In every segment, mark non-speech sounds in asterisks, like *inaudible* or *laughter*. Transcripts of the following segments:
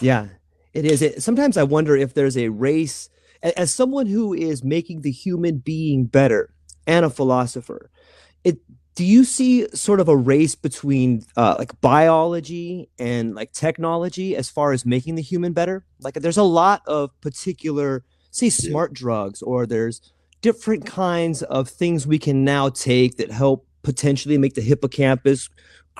Yeah, it is. It, sometimes I wonder if there's a race, as someone who is making the human being better and a philosopher, it do you see sort of a race between uh, like biology and like technology as far as making the human better? Like there's a lot of particular, say, smart drugs, or there's different kinds of things we can now take that help potentially make the hippocampus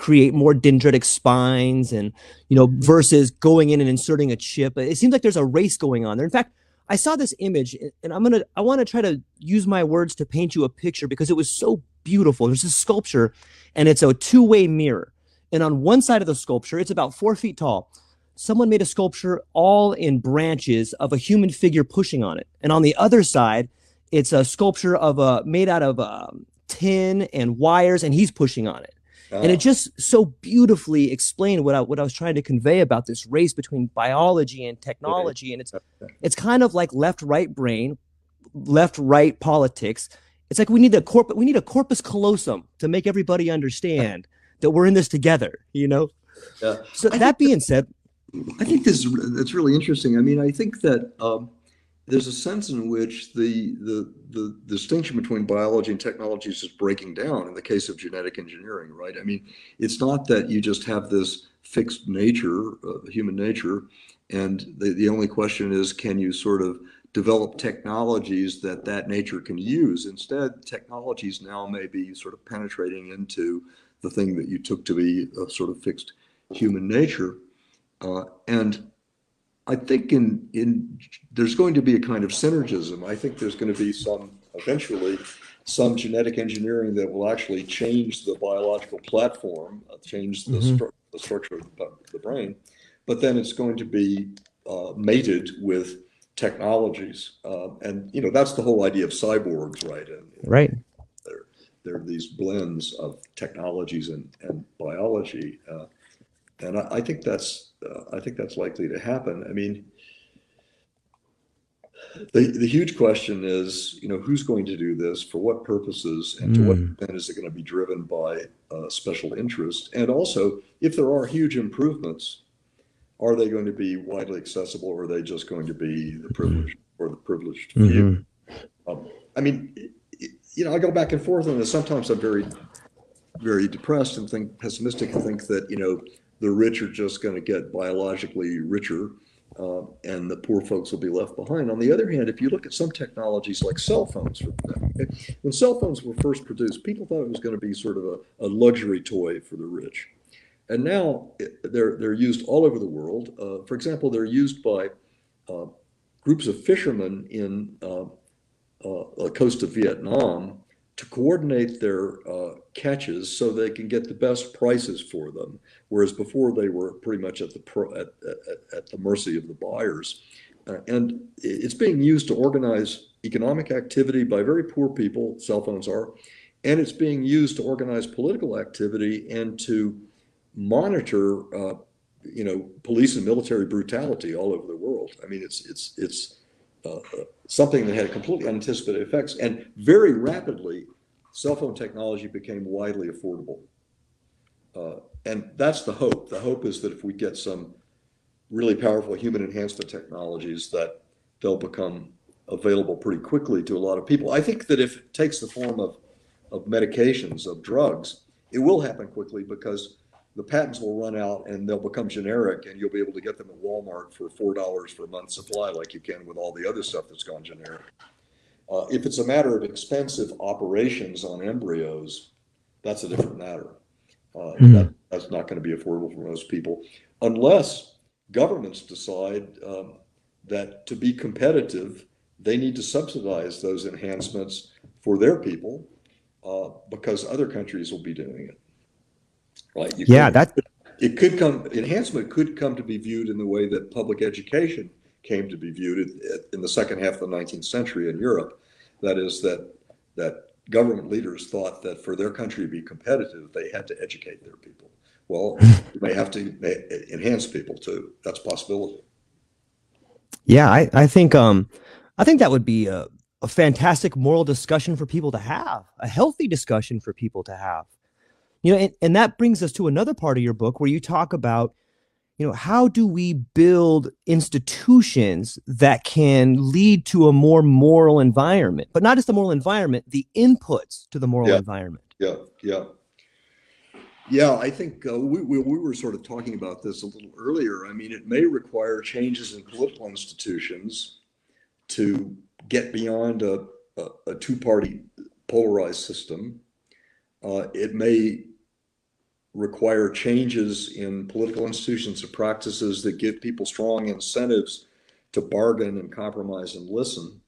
create more dendritic spines and you know versus going in and inserting a chip. It seems like there's a race going on there. In fact i saw this image and i'm gonna i want to try to use my words to paint you a picture because it was so beautiful. There's a sculpture and it's a two-way mirror. And on one side of the sculpture it's about four feet tall someone made a sculpture all in branches of a human figure pushing on it. And on the other side it's a sculpture of a made out of um, tin and wires and he's pushing on it and it just so beautifully explained what I what I was trying to convey about this race between biology and technology. And it's it's kind of like left right brain, left right politics. It's like we need a corp we need a corpus callosum to make everybody understand *laughs* that we're in this together. You know. Yeah. So I that think being said, I think this that's really interesting. I mean, I think that um, there's a sense in which the, the the distinction between biology and technology is breaking down in the case of genetic engineering, right? I mean, it's not that you just have this fixed nature, uh, human nature, and the, the only question is, can you sort of develop technologies that that nature can use? Instead, technologies now may be sort of penetrating into the thing that you took to be a sort of fixed human nature. Uh, and I think in in there's going to be a kind of synergism. I think there's going to be some eventually some genetic engineering that will actually change the biological platform, uh, change the, Mhm. stru- the structure of the, the brain, but then it's going to be uh, mated with technologies, uh, and you know that's the whole idea of cyborgs, right? And right. there are these blends of technologies and, and biology. Uh, and I, I think that's, uh, I think that's likely to happen. I mean, the, the huge question is, you know, who's going to do this, for what purposes, and to what Mm. extent is it going to be driven by uh, special interest? And also, if there are huge improvements, are they going to be widely accessible, or are they just going to be the privileged or the privileged few? Um, I mean, you know, I go back and forth on this. Sometimes I'm very, very depressed and think pessimistic and think that, you know, the rich are just going to get biologically richer uh, and the poor folks will be left behind. On the other hand, if you look at some technologies like cell phones, okay, when cell phones were first produced, people thought it was going to be sort of a, a luxury toy for the rich. And now it- they're, they're used all over the world. Uh, for example, they're used by uh, groups of fishermen in uh, uh, the coast of Vietnam to coordinate their uh, catches so they can get the best prices for them. Whereas before they were pretty much at the pro, at, at, at the mercy of the buyers. Uh, and it's being used to organize economic activity by very poor people, cell phones are, and it's being used to organize political activity and to monitor, uh, you know, police and military brutality all over the world. I mean, it's it's it's uh, something that had completely unanticipated effects, and very rapidly, cell phone technology became widely affordable. Uh, and that's the hope. The hope is that if we get some really powerful human enhancement technologies, that they'll become available pretty quickly to a lot of people. I think that if it takes the form of, of medications, of drugs, it will happen quickly because the patents will run out and they'll become generic and you'll be able to get them at Walmart for $4 for a month supply like you can with all the other stuff that's gone generic. Uh, if it's a matter of expensive operations on embryos, that's a different matter. Uh, mm. that, that's not going to be affordable for most people unless governments decide um, that to be competitive, they need to subsidize those enhancements for their people uh, because other countries will be doing it. Right? You yeah, that it could come enhancement could come to be viewed in the way that public education came to be viewed in the second half of the 19th century in Europe. That is that that government leaders thought that for their country to be competitive, they had to educate their people. Well, *laughs* you may have to enhance people too. That's a possibility. Yeah, I, I think um, I think that would be a, a fantastic moral discussion for people to have, a healthy discussion for people to have. You know, and, and that brings us to another part of your book where you talk about, you know, how do we build institutions that can lead to a more moral environment, but not just the moral environment, the inputs to the moral yeah. environment. Yeah, yeah. Yeah, I think uh, we, we, we, were sort of talking about this a little earlier. I mean, it may require changes in political institutions to get beyond a, a, a two party polarized system. Uh, it may require changes in political institutions and practices that give people strong incentives to bargain and compromise and listen.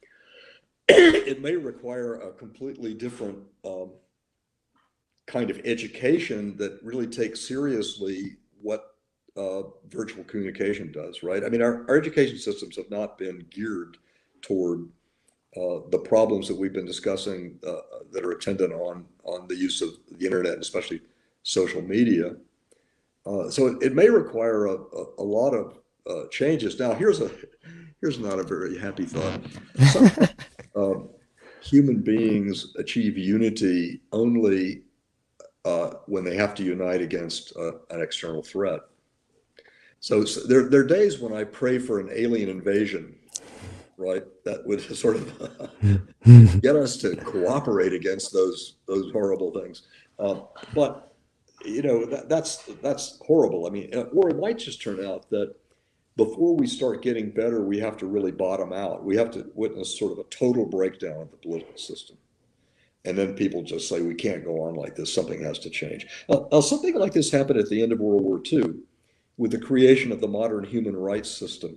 it may require a completely different um, kind of education that really takes seriously what uh, virtual communication does, right? I mean, our, our education systems have not been geared toward uh, the problems that we've been discussing uh, that are attendant on on the use of the internet, especially social media. Uh, so it, it, may require a, a, a lot of uh, changes. Now, here's a here's not a very happy thought. Some, *laughs* um, human beings achieve unity only uh, when they have to unite against uh, an external threat. So, so, there, there are days when I pray for an alien invasion, right? That would *laughs* sort of *laughs* get us to cooperate against those those horrible things. Uh, but you know that, that's that's horrible. I mean, uh, or it might just turn out that before we start getting better, we have to really bottom out. We have to witness sort of a total breakdown of the political system. And then people just say we can't go on like this. Something has to change. Now, something like this happened at the end of world war ii with the creation of the modern human rights system.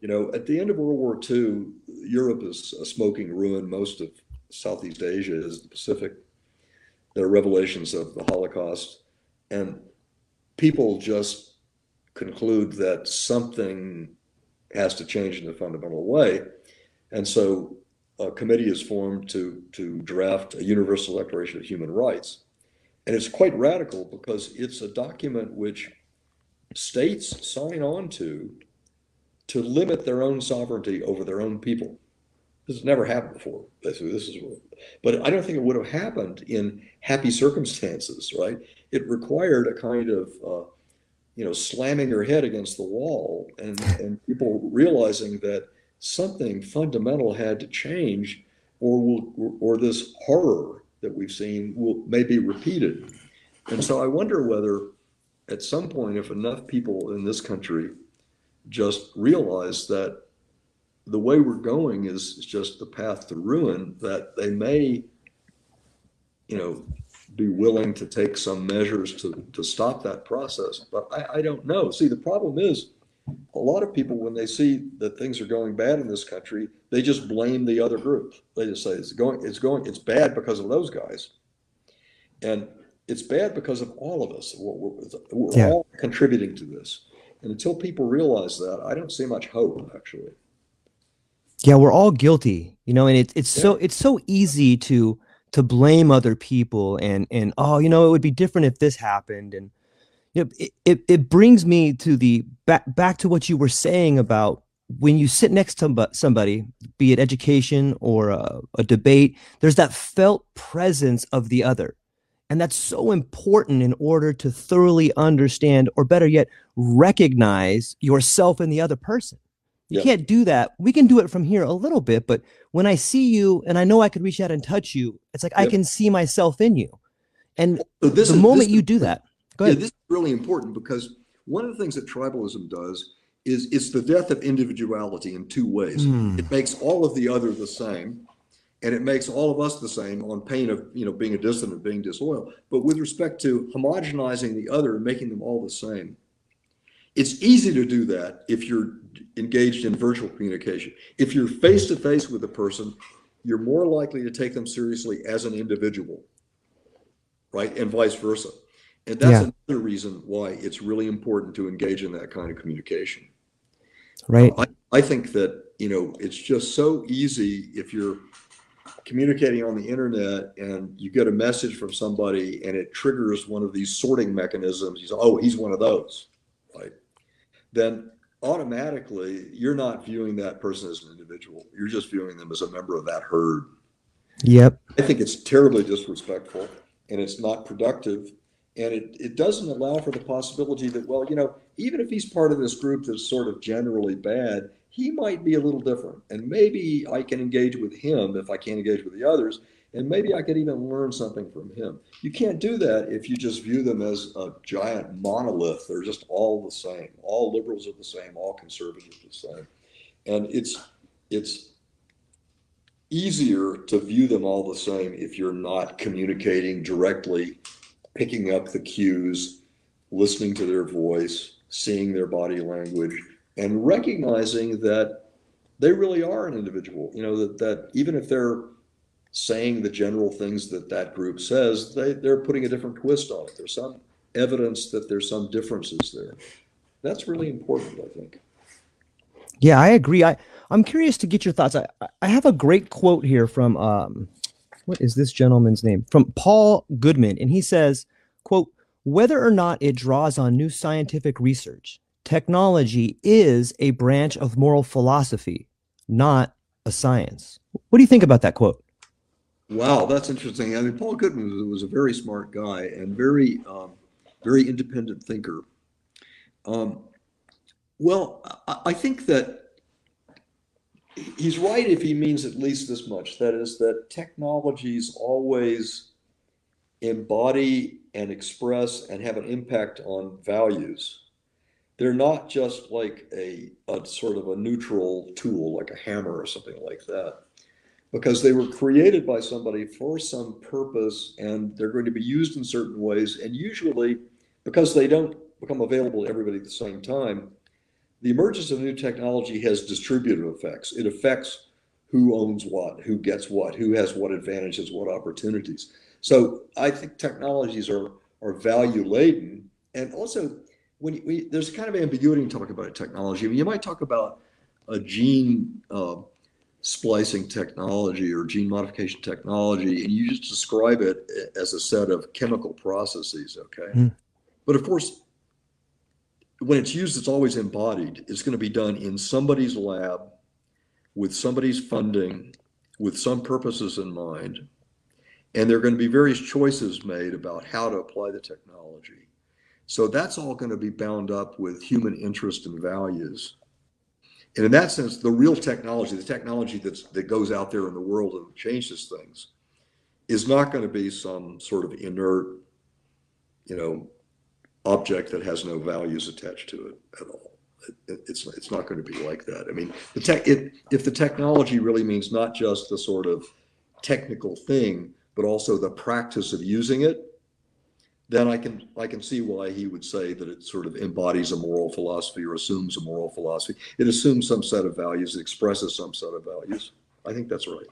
You know at the end of world war ii europe is a smoking ruin. Most of southeast asia is the pacific. There are revelations of the holocaust and people just conclude that something has to change in a fundamental way and so a committee is formed to, to draft a Universal Declaration of Human Rights. And it's quite radical because it's a document which states sign on to to limit their own sovereignty over their own people. This has never happened before. This is, but I don't think it would have happened in happy circumstances, right? It required a kind of, uh, you know, slamming your head against the wall and, and people realizing that something fundamental had to change, or will, or this horror that we've seen will may be repeated. And so I wonder whether at some point, if enough people in this country just realize that the way we're going is, is just the path to ruin, that they may, you know, be willing to take some measures to, to stop that process. But I, I don't know. See, the problem is a lot of people, when they see that things are going bad in this country, they just blame the other group. They just say it's going, it's going, it's bad because of those guys, and it's bad because of all of us. We're, we're yeah. all contributing to this, and until people realize that, I don't see much hope actually. Yeah, we're all guilty, you know, and it, it's yeah. so it's so easy to to blame other people and and oh you know it would be different if this happened. And you know it, it, it brings me to the back back to what you were saying about when you sit next to somebody be it education or a, a debate there's that felt presence of the other. And that's so important in order to thoroughly understand or better yet recognize yourself in the other person you can't do that. We can do it from here a little bit, but when I see you and I know I could reach out and touch you, it's like. I can see myself in you. And so the is, moment you do that, go ahead. Yeah, this is really important because one of the things that tribalism does is it's the death of individuality in two ways. Mm. It makes all of the other the same, and it makes all of us the same on pain of you know being a dissident, being disloyal. But with respect to homogenizing the other and making them all the same, it's easy to do that if you're engaged in virtual communication. If you're face to face with a person, you're more likely to take them seriously as an individual, right? And vice versa. And that's yeah. another reason why it's really important to engage in that kind of communication. Right. I, I think that, you know, it's just so easy if you're communicating on the internet and you get a message from somebody and it triggers one of these sorting mechanisms. You say, oh, he's one of those, right? Then automatically you're not viewing that person as an individual. You're just viewing them as a member of that herd. Yep. I think it's terribly disrespectful and it's not productive. And it, it doesn't allow for the possibility that, well, you know, even if he's part of this group that's sort of generally bad, he might be a little different. And maybe I can engage with him if I can't engage with the others and maybe I could even learn something from him. You can't do that if you just view them as a giant monolith. They're just all the same. All liberals are the same. All conservatives are the same. And it's it's easier to view them all the same if you're not communicating directly, picking up the cues, listening to their voice, seeing their body language, and recognizing that they really are an individual. You know that that even if they're saying the general things that that group says, they, they're putting a different twist on it. There's some evidence that there's some differences there. That's really important, I think. Yeah, I agree. I, I'm curious to get your thoughts. I, I have a great quote here from um, what is this gentleman's name? From Paul Goodman, and he says, "quote Whether or not it draws on new scientific research, technology is a branch of moral philosophy, not a science." What do you think about that quote? Wow, that's interesting. I mean, Paul Goodman was a very smart guy and very, um, very independent thinker. Um, well, I, I think that he's right if he means at least this much. That is, that technologies always embody and express and have an impact on values. They're not just like a, a sort of a neutral tool, like a hammer or something like that because they were created by somebody for some purpose and they're going to be used in certain ways. And usually, because they don't become available to everybody at the same time, the emergence of new technology has distributive effects. It affects who owns what, who gets what, who has what advantages, what opportunities. So I think technologies are are value laden, and also when we, there's kind of ambiguity in talking about a technology. I mean, you might talk about a gene uh, splicing technology or gene modification technology, and you just describe it as a set of chemical processes, okay? Mm. But of course, when it's used, it's always embodied. It's going to be done in somebody's lab with somebody's funding, with some purposes in mind. And there are going to be various choices made about how to apply the technology. So that's all going to be bound up with human interest and values. And in that sense, the real technology, the technology that's, that goes out there in the world and changes things, is not going to be some sort of inert, you know, object that has no values attached to it at all. It, it's it's not going to be like that. I mean, the tech. It, if the technology really means not just the sort of technical thing, but also the practice of using it, then I can I can see why he would say that it sort of embodies a moral philosophy or assumes a moral philosophy. It assumes some set of values, it expresses some set of values. I think that's right.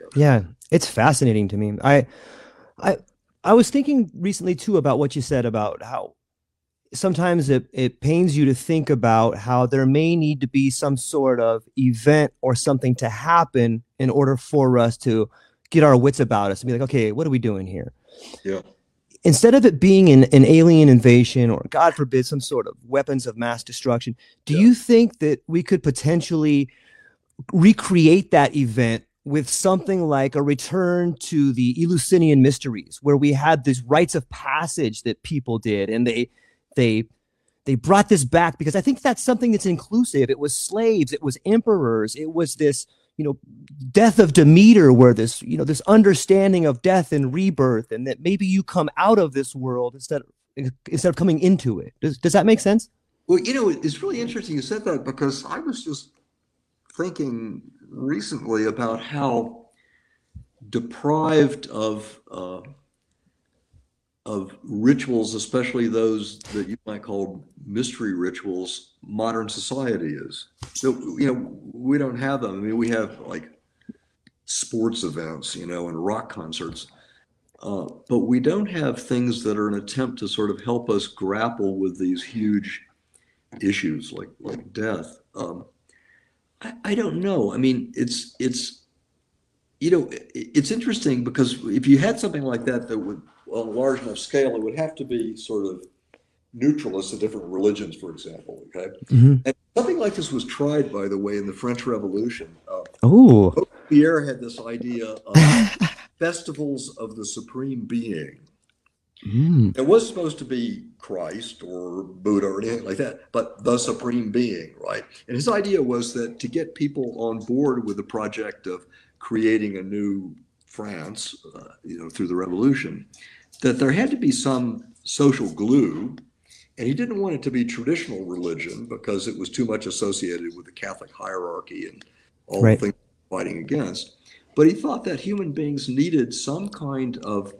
Yeah, yeah it's fascinating to me. I I I was thinking recently too about what you said about how sometimes it, it pains you to think about how there may need to be some sort of event or something to happen in order for us to get our wits about us and be like, okay, what are we doing here? Yeah. Instead of it being an, an alien invasion or, God forbid, some sort of weapons of mass destruction, do Yeah. you think that we could potentially recreate that event with something like a return to the Eleusinian mysteries, where we had these rites of passage that people did, and they they they brought this back because I think that's something that's inclusive. It was slaves, it was emperors, it was this you know death of Demeter, where this you know this understanding of death and rebirth, and that maybe you come out of this world instead of, instead of coming into it. Does does that make sense? Well, you know, it's really interesting you said that because I was just thinking recently about how deprived of uh, of rituals, especially those that you might call mystery rituals, modern society is. So, you know, we don't have them. I mean, we have like sports events, you know, and rock concerts. Uh, but we don't have things that are an attempt to sort of help us grapple with these huge issues like like death. Um, I, I don't know. I mean, it's it's you know it's interesting because if you had something like that that would on a large enough scale, it would have to be sort of neutral as to different religions, for example. Okay, and something like this was tried, by the way, in the French Revolution. Uh, Oh, Pierre had this idea of *laughs* festivals of the supreme being. Mm. It was supposed to be Christ or Buddha or anything like that, but the supreme being, right? And his idea was that to get people on board with the project of creating a new France, uh, you know, through the revolution, that there had to be some social glue. And he didn't want it to be traditional religion because it was too much associated with the Catholic hierarchy and all Right. the things fighting against. But he thought that human beings needed some kind of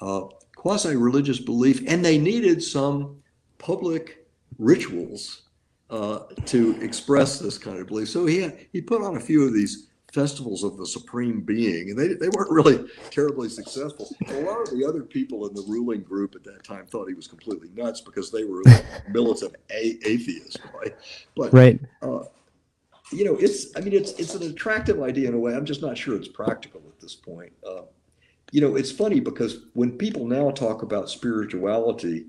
uh, quasi religious belief and they needed some public rituals uh, to express this kind of belief. So he, had, he put on a few of these festivals of the supreme being, and they, they weren't really terribly successful. A lot of the other people in the ruling group at that time thought he was completely nuts because they were like *laughs* militant a- atheists, right? But right. uh, you know, it's I mean, it's it's an attractive idea in a way. I'm just not sure it's practical at this point. Uh, you know, it's funny because when people now talk about spirituality,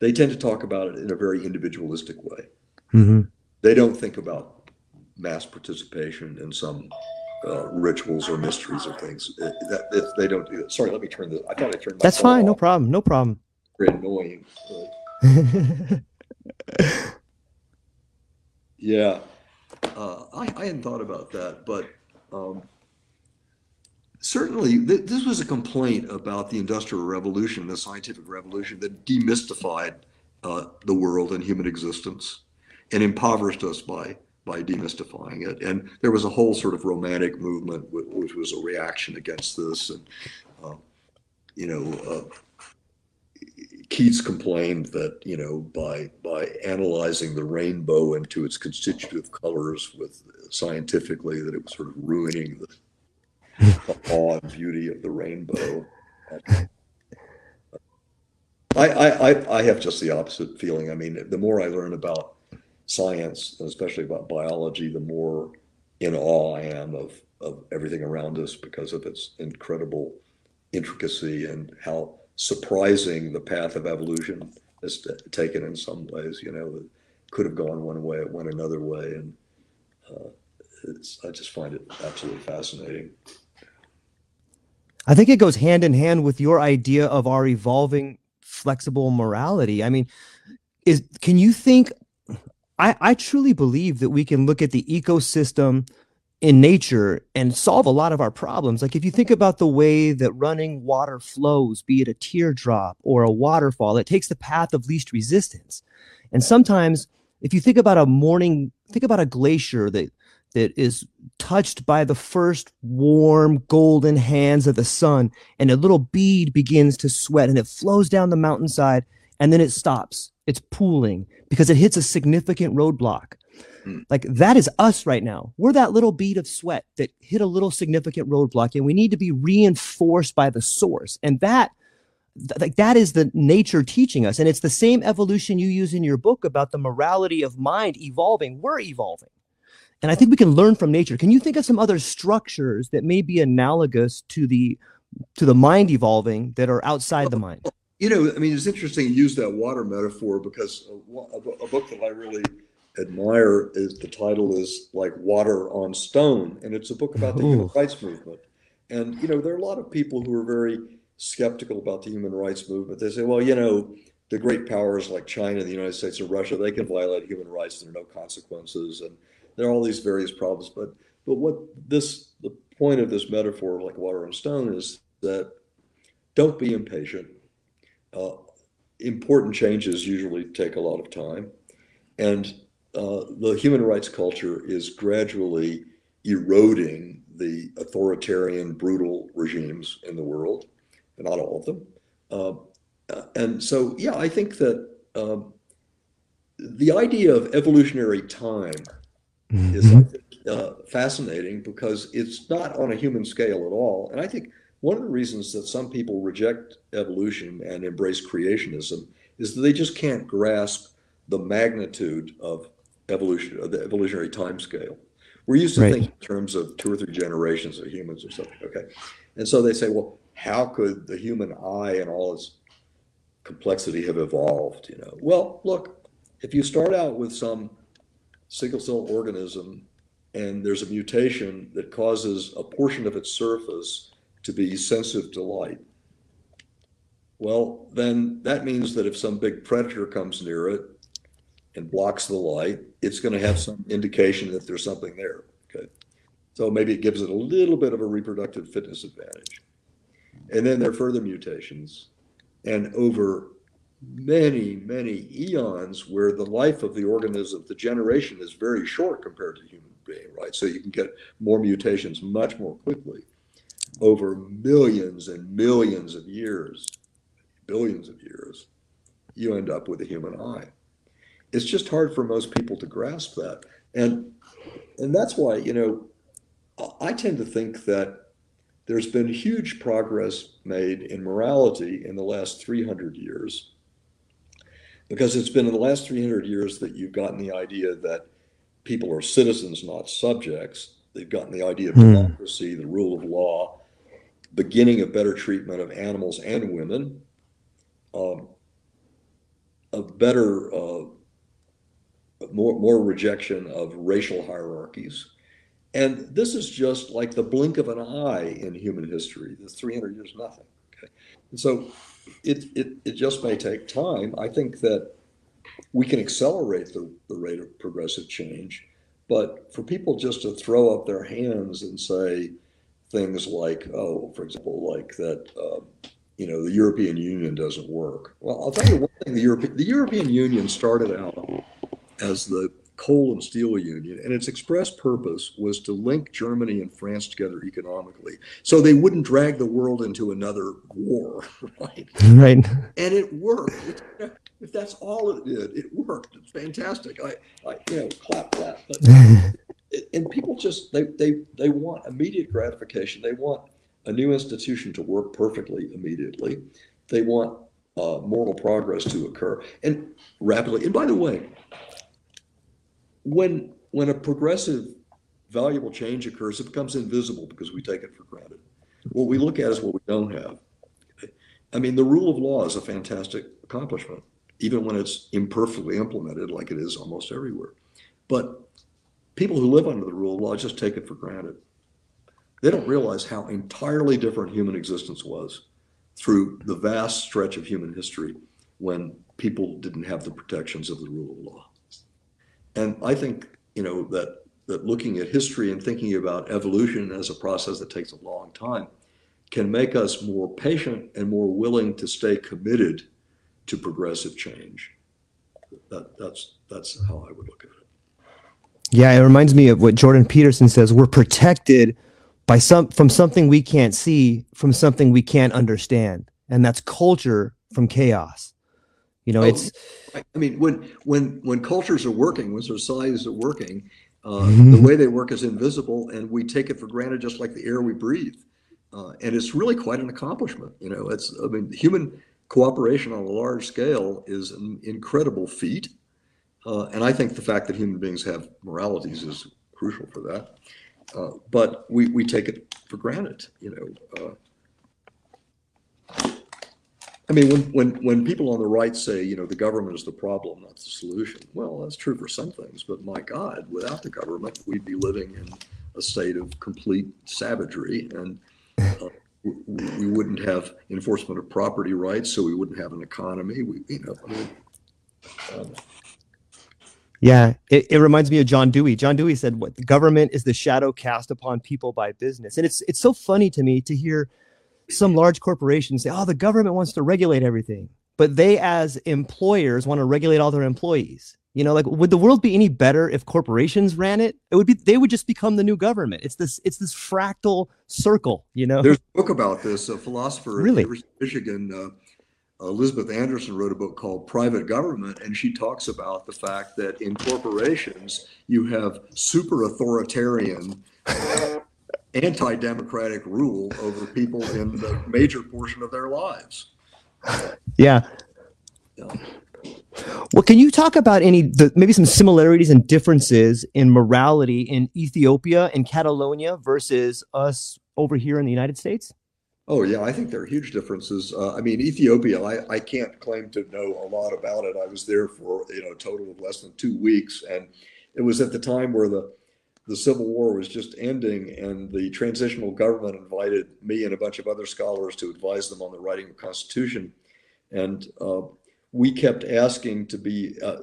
they tend to talk about it in a very individualistic way. hmm They don't think about mass participation in some uh, rituals or mysteries or things. Uh, that, that- they don't do that. Sorry, let me turn this. I thought I turned. That's fine. No problem. No problem. Very annoying. *laughs* Yeah, uh, I, I hadn't thought about that, but um, certainly th- this was a complaint about the Industrial Revolution, the scientific revolution that demystified uh, the world and human existence and impoverished us by by demystifying it. And there was a whole sort of romantic movement, wh- which was a reaction against this. And uh, you know, uh, Keats complained that you know by by analyzing the rainbow into its constitutive colors with scientifically that it was sort of ruining the, the *laughs* awe and beauty of the rainbow. I, I, I, I have just the opposite feeling. I mean, the more I learn about science, especially about biology, the more in awe I am of, of everything around us because of its incredible intricacy and how surprising the path of evolution has t- taken in some ways. You know, it could have gone one way, it went another way, and uh, I just find it absolutely fascinating. I think it goes hand in hand with your idea of our evolving flexible morality. I mean, is can you think I, I truly believe that we can look at the ecosystem in nature and solve a lot of our problems. Like if you think about the way that running water flows, be it a teardrop or a waterfall, it takes the path of least resistance. And sometimes if you think about a morning, think about a glacier that that is touched by the first warm golden hands of the sun and a little bead begins to sweat and it flows down the mountainside and then it stops it's pooling because it hits a significant roadblock Mm. like that is us right now we're that little bead of sweat that hit a little significant roadblock and we need to be reinforced by the source and that th- like that is the nature teaching us and it's the same evolution you use in your book about the morality of mind evolving we're evolving and I think we can learn from nature. Can you think of some other structures that may be analogous to the to the mind evolving that are outside the mind? You know, I mean, it's interesting you use that water metaphor because a, a, a book that I really admire is the title is like Water on Stone, and it's a book about the Ooh. human rights movement. And you know, there are a lot of people who are very skeptical about the human rights movement. They say, well, you know, the great powers like China, the United States, and Russia, they can violate human rights. And there are no consequences, and there are all these various problems. But but what this the point of this metaphor, like water on stone, is that don't be impatient. Uh, important changes usually take a lot of time, and uh, the human rights culture is gradually eroding the authoritarian, brutal regimes in the world, not all of them. Uh, and so, yeah, I think that um, the idea of evolutionary time mm-hmm. is uh, fascinating because it's not on a human scale at all. And I think one of the reasons that some people reject evolution and embrace creationism is that they just can't grasp the magnitude of evolution, of the evolutionary time scale. We're used to right. think in terms of two or three generations of humans or something. Okay. And so they say, well, how could the human eye and all its complexity have evolved? You know, well, look, if you start out with some single cell organism and there's a mutation that causes a portion of its surface to be sensitive to light, well, then that means that if some big predator comes near it and blocks the light, it's going to have some indication that there's something there. Okay. So maybe it gives it a little bit of a reproductive fitness advantage. And then there are further mutations. And over many, many eons, where the life of the organism, the generation is very short compared to human being, right? So you can get more mutations much more quickly. Over millions and millions of years, billions of years, you end up with a human eye. It's just hard for most people to grasp that. And and that's why, you know, I tend to think that there's been huge progress made in morality in the last 300 years because it's been in the last 300 years that you've gotten the idea that people are citizens, not subjects. They've gotten the idea of mm. democracy, the rule of law, beginning of better treatment of animals and women, um, a better, uh, more, more rejection of racial hierarchies. And this is just like the blink of an eye in human history. The 300 years, nothing. Okay. And so it, it, it just may take time. I think that we can accelerate the, the rate of progressive change. But for people just to throw up their hands and say things like, oh, for example, like that, uh, you know, the European Union doesn't work. Well, I'll tell you one thing: the European the European Union started out as the coal and steel union, and its express purpose was to link Germany and France together economically, so they wouldn't drag the world into another war, *laughs* right? Right. And it worked. It, if that's all it did, it worked. It's fantastic. I, I you know, clap, clap. *laughs* And people just they they they want immediate gratification. They want a new institution to work perfectly immediately. They want uh, moral progress to occur and rapidly. And by the way, when when a progressive valuable change occurs, it becomes invisible because we take it for granted. What we look at is what we don't have. I mean, the rule of law is a fantastic accomplishment, even when it's imperfectly implemented, like it is almost everywhere. But people who live under the rule of law just take it for granted. They don't realize how entirely different human existence was through the vast stretch of human history when people didn't have the protections of the rule of law. And I think, you know, that that looking at history and thinking about evolution as a process that takes a long time can make us more patient and more willing to stay committed to progressive change. That, that's that's how I would look at it. Yeah, it reminds me of what Jordan Peterson says. We're protected by some from something we can't see, from something we can't understand, and that's culture from chaos. You know, oh, it's. I mean, when when when cultures are working, when societies are working, uh, mm-hmm. the way they work is invisible, and we take it for granted, just like the air we breathe. Uh, and it's really quite an accomplishment. You know, it's. I mean, human cooperation on a large scale is an incredible feat. Uh, and I think the fact that human beings have moralities is crucial for that. Uh, but we, we take it for granted, you know. Uh, I mean, when, when, when people on the right say, you know, the government is the problem, not the solution, well, that's true for some things, but my God, without the government, we'd be living in a state of complete savagery and uh, we, we wouldn't have enforcement of property rights, so we wouldn't have an economy. We, you know, I mean, um, yeah, it, it reminds me of John Dewey. John Dewey said, "What the government is the shadow cast upon people by business," and it's it's so funny to me to hear some large corporations say, "Oh, the government wants to regulate everything," but they, as employers, want to regulate all their employees. You know, like would the world be any better if corporations ran it? It would be. They would just become the new government. It's this. It's this fractal circle. You know. There's a book about this. A philosopher really? Michigan, uh, Uh, Elizabeth Anderson, wrote a book called Private Government, and she talks about the fact that in corporations you have super authoritarian. Uh, anti-democratic rule over people in the major portion of their lives. Yeah. yeah. Well, can you talk about any the, maybe some similarities and differences in morality in Ethiopia and Catalonia versus us over here in the United States? Oh yeah, I think there are huge differences. Uh, I mean, Ethiopia, I, I can't claim to know a lot about it. I was there for you know a total of less than two weeks, and it was at the time where the the Civil War was just ending, and the transitional government invited me and a bunch of other scholars to advise them on the writing of the Constitution, and uh, we kept asking to be uh,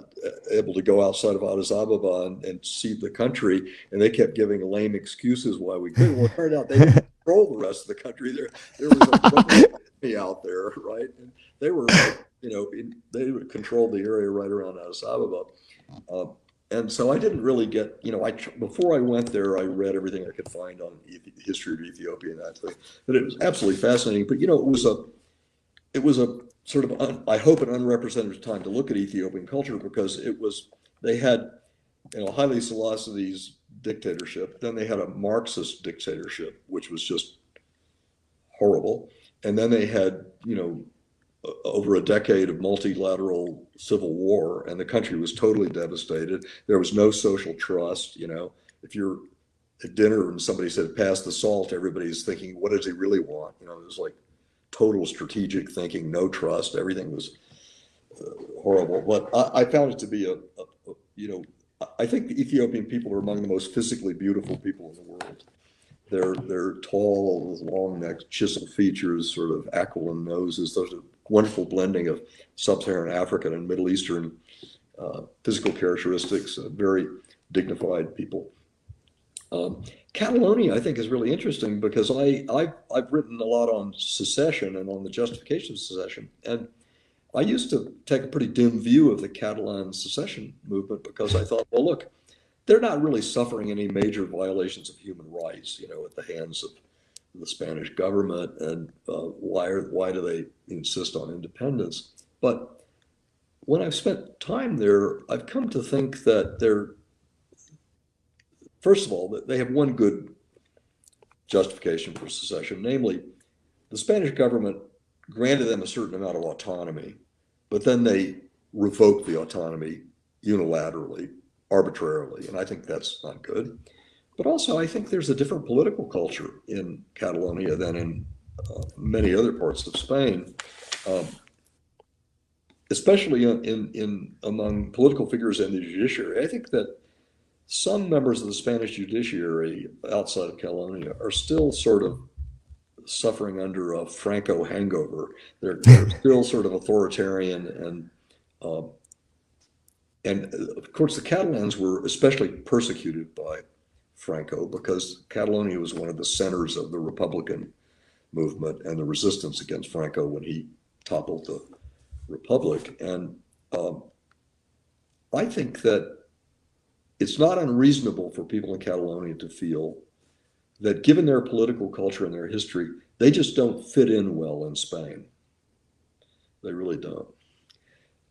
able to go outside of Addis Ababa and, and, see the country, and they kept giving lame excuses why we couldn't. Well, it turned out they *laughs* control the rest of the country. There, there was a *laughs* army out there, right? And they were, you know, in, they controlled the area right around Addis Ababa. Uh, and so I didn't really get, you know, I before I went there, I read everything I could find on the history of Ethiopia and that thing. But it was absolutely fascinating. But you know, it was a, it was a sort of, un, I hope, an unrepresentative time to look at Ethiopian culture because it was, they had, you know, Haile Selassie's dictatorship. Then they had a Marxist dictatorship, which was just horrible. And then they had, you know, over a decade of multilateral civil war, and the country was totally devastated. There was no social trust. You know, if you're at dinner and somebody said, pass the salt, everybody's thinking, what does he really want? You know, it was like total strategic thinking, no trust. Everything was uh, horrible. But I, I, found it to be a, a, a, you know, I think the Ethiopian people are among the most physically beautiful people in the world. They're they're tall, long necks, chiseled features, sort of aquiline noses. Those are wonderful blending of sub-Saharan African and Middle Eastern uh, physical characteristics. Uh, very dignified people. Um, Catalonia, I think, is really interesting because I, I've, I've written a lot on secession and on the justification of secession. And I used to take a pretty dim view of the Catalan secession movement because I thought, well, look, they're not really suffering any major violations of human rights, you know, at the hands of the Spanish government, and uh, why are, why do they insist on independence? But when I've spent time there, I've come to think that they're First of all, that they have one good justification for secession, namely, the Spanish government granted them a certain amount of autonomy, but then they revoked the autonomy unilaterally, arbitrarily, and I think that's not good. But also, I think there's a different political culture in Catalonia than in uh, many other parts of Spain, um, especially in, in, in among political figures and the judiciary. I think that some members of the Spanish judiciary outside of Catalonia are still sort of suffering under a Franco hangover. They're, they're *laughs* still sort of authoritarian and um, and of course the Catalans were especially persecuted by Franco because Catalonia was one of the centers of the Republican movement and the resistance against Franco when he toppled the republic. And um, I think that it's not unreasonable for people in Catalonia to feel that given their political culture and their history, they just don't fit in well in Spain. They really don't.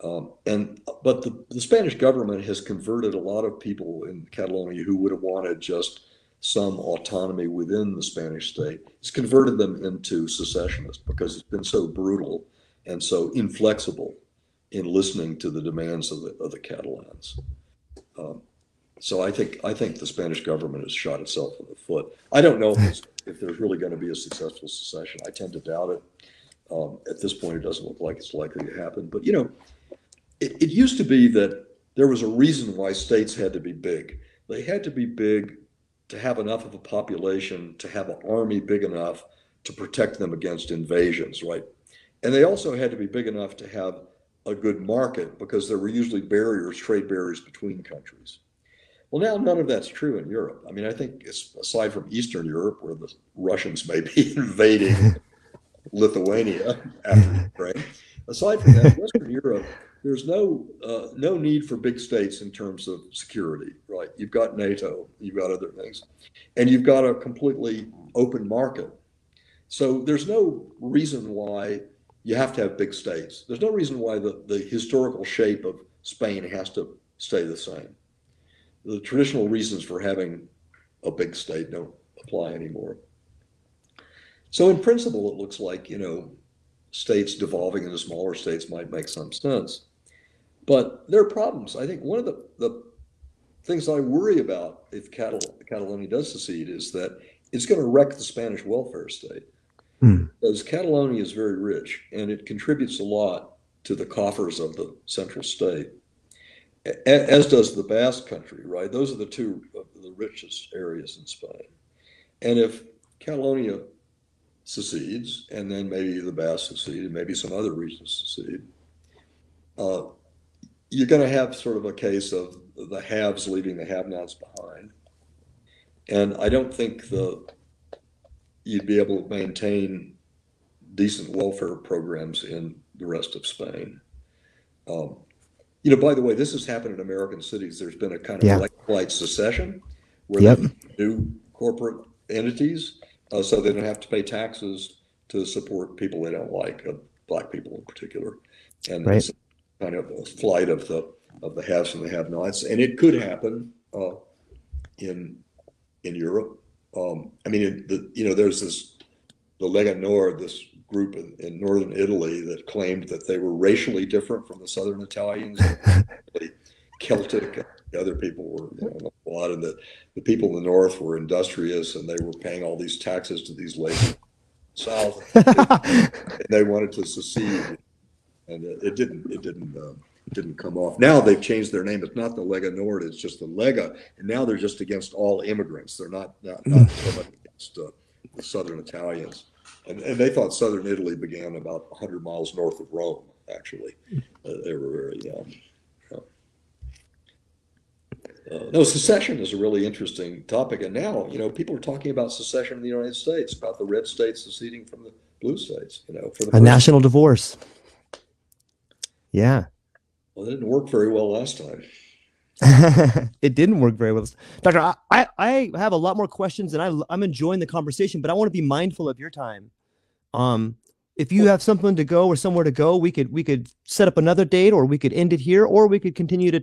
Um, and but the, the Spanish government has converted a lot of people in Catalonia who would have wanted just some autonomy within the Spanish state. It's converted them into secessionists because it's been so brutal and so inflexible in listening to the demands of the, of the Catalans. Um, so I think I think the Spanish government has shot itself in the foot. I don't know if, it's, if there's really going to be a successful secession. I tend to doubt it. Um, at this point, it doesn't look like it's likely to happen. But you know, it, it used to be that there was a reason why states had to be big. They had to be big to have enough of a population, to have an army big enough to protect them against invasions, right? And they also had to be big enough to have a good market because there were usually barriers, trade barriers between countries. Well, now none of that's true in Europe. I mean, I think aside from Eastern Europe, where the Russians may be *laughs* invading Lithuania after *laughs* Ukraine, aside from that, Western Europe, there's no uh, no need for big states in terms of security, right? You've got NATO, you've got other things, and you've got a completely open market. So there's no reason why you have to have big states. There's no reason why the, the historical shape of Spain has to stay the same. The traditional reasons for having a big state don't apply anymore. So in principle, it looks like, you know, states devolving into smaller states might make some sense. But there are problems. I think one of the, the things I worry about if Catal- Catalonia does secede is that it's going to wreck the Spanish welfare state. Hmm. Because Catalonia is very rich and it contributes a lot to the coffers of the central state, as does the Basque country, right? Those are the two of the richest areas in Spain. And if Catalonia secedes, and then maybe the Basque secede, and maybe some other regions secede, uh, you're going to have sort of a case of the haves leaving the have-nots behind. And I don't think the you'd be able to maintain decent welfare programs in the rest of Spain. Um, you know, by the way, this has happened in American cities. There's been a kind of yeah. light secession where yep. new corporate entities, uh, so they don't have to pay taxes to support people they don't like, uh, black people in particular, and right. kind of a flight of the of the haves and the have-nots, and it could happen uh, in in Europe. Um, I mean, the, you know, there's this the Lega Nord, this group in, in, northern Italy that claimed that they were racially different from the southern Italians, *laughs* Celtic. The other people were you know, a lot of the the people in the north were industrious and they were paying all these taxes to these lazy south. *laughs* and they wanted to secede, and it, it didn't. It didn't. Uh, didn't come off. Now they've changed their name. It's not the Lega Nord, it's just the Lega. And now they're just against all immigrants. They're not, not, not so much against uh, the Southern Italians. And, and they thought Southern Italy began about 100 miles north of Rome, actually. Uh, they were very young. Uh, no, secession is a really interesting topic. And now, you know, people are talking about secession in the United States, about the red states seceding from the blue states, you know, for the a national divorce. Yeah. Well, it didn't work very well last time. *laughs* it didn't work very well. Doctor, I, I have a lot more questions and I, I'm enjoying the conversation, but I want to be mindful of your time. Um, if you have something to go or somewhere to go, we could we could set up another date or we could end it here or we could continue to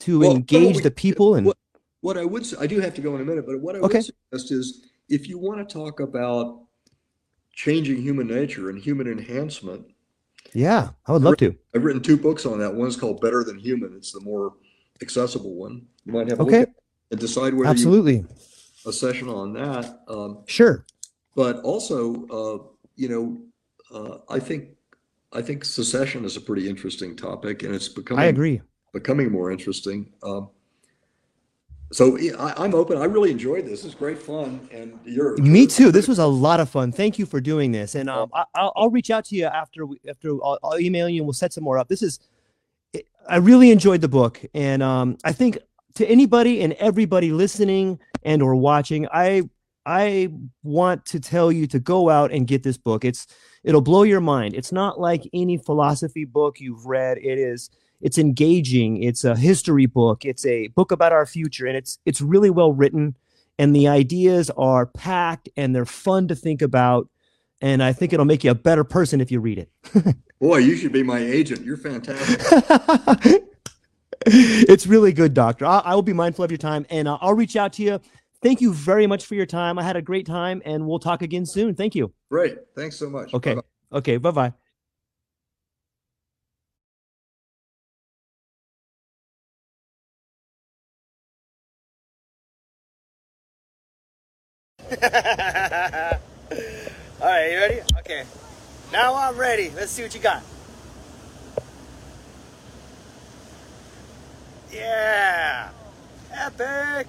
to well, engage we, the people and what, what, I would say, I do have to go in a minute, but what I okay. would suggest is if you want to talk about changing human nature and human enhancement, yeah, I would love to. I've written two books on that. One's called Better Than Human. It's the more accessible one. You might have okay. and decide whether absolutely a session on that. Um, sure. But also, uh, you know, uh, I think I think secession is a pretty interesting topic, and it's becoming. I agree. Becoming more interesting. Um, so I, am open. I really enjoyed this. It's great fun, and you're me too. This was a lot of fun. Thank you for doing this, and um, I, will I'll reach out to you after we, after I'll, I'll, email you and we'll set some more up. This is I really enjoyed the book, and um, I think to anybody and everybody listening and or watching, I I want to tell you to go out and get this book. It's it'll blow your mind. It's not like any philosophy book you've read. It is it's engaging. It's a history book. It's a book about our future and it's it's really well written and the ideas are packed and they're fun to think about and i think it'll make you a better person if you read it. *laughs* Boy you should be my agent. You're fantastic. *laughs* It's really good doctor. I, I, will be mindful of your time and uh, i'll reach out to you thank you very much for your time. I had a great time and we'll talk again soon. Thank you. Great. Thanks so much. Okay. Bye-bye. Okay. Bye bye. *laughs* All right, you ready? Okay. Now I'm ready. Let's see what you got. Yeah! Epic!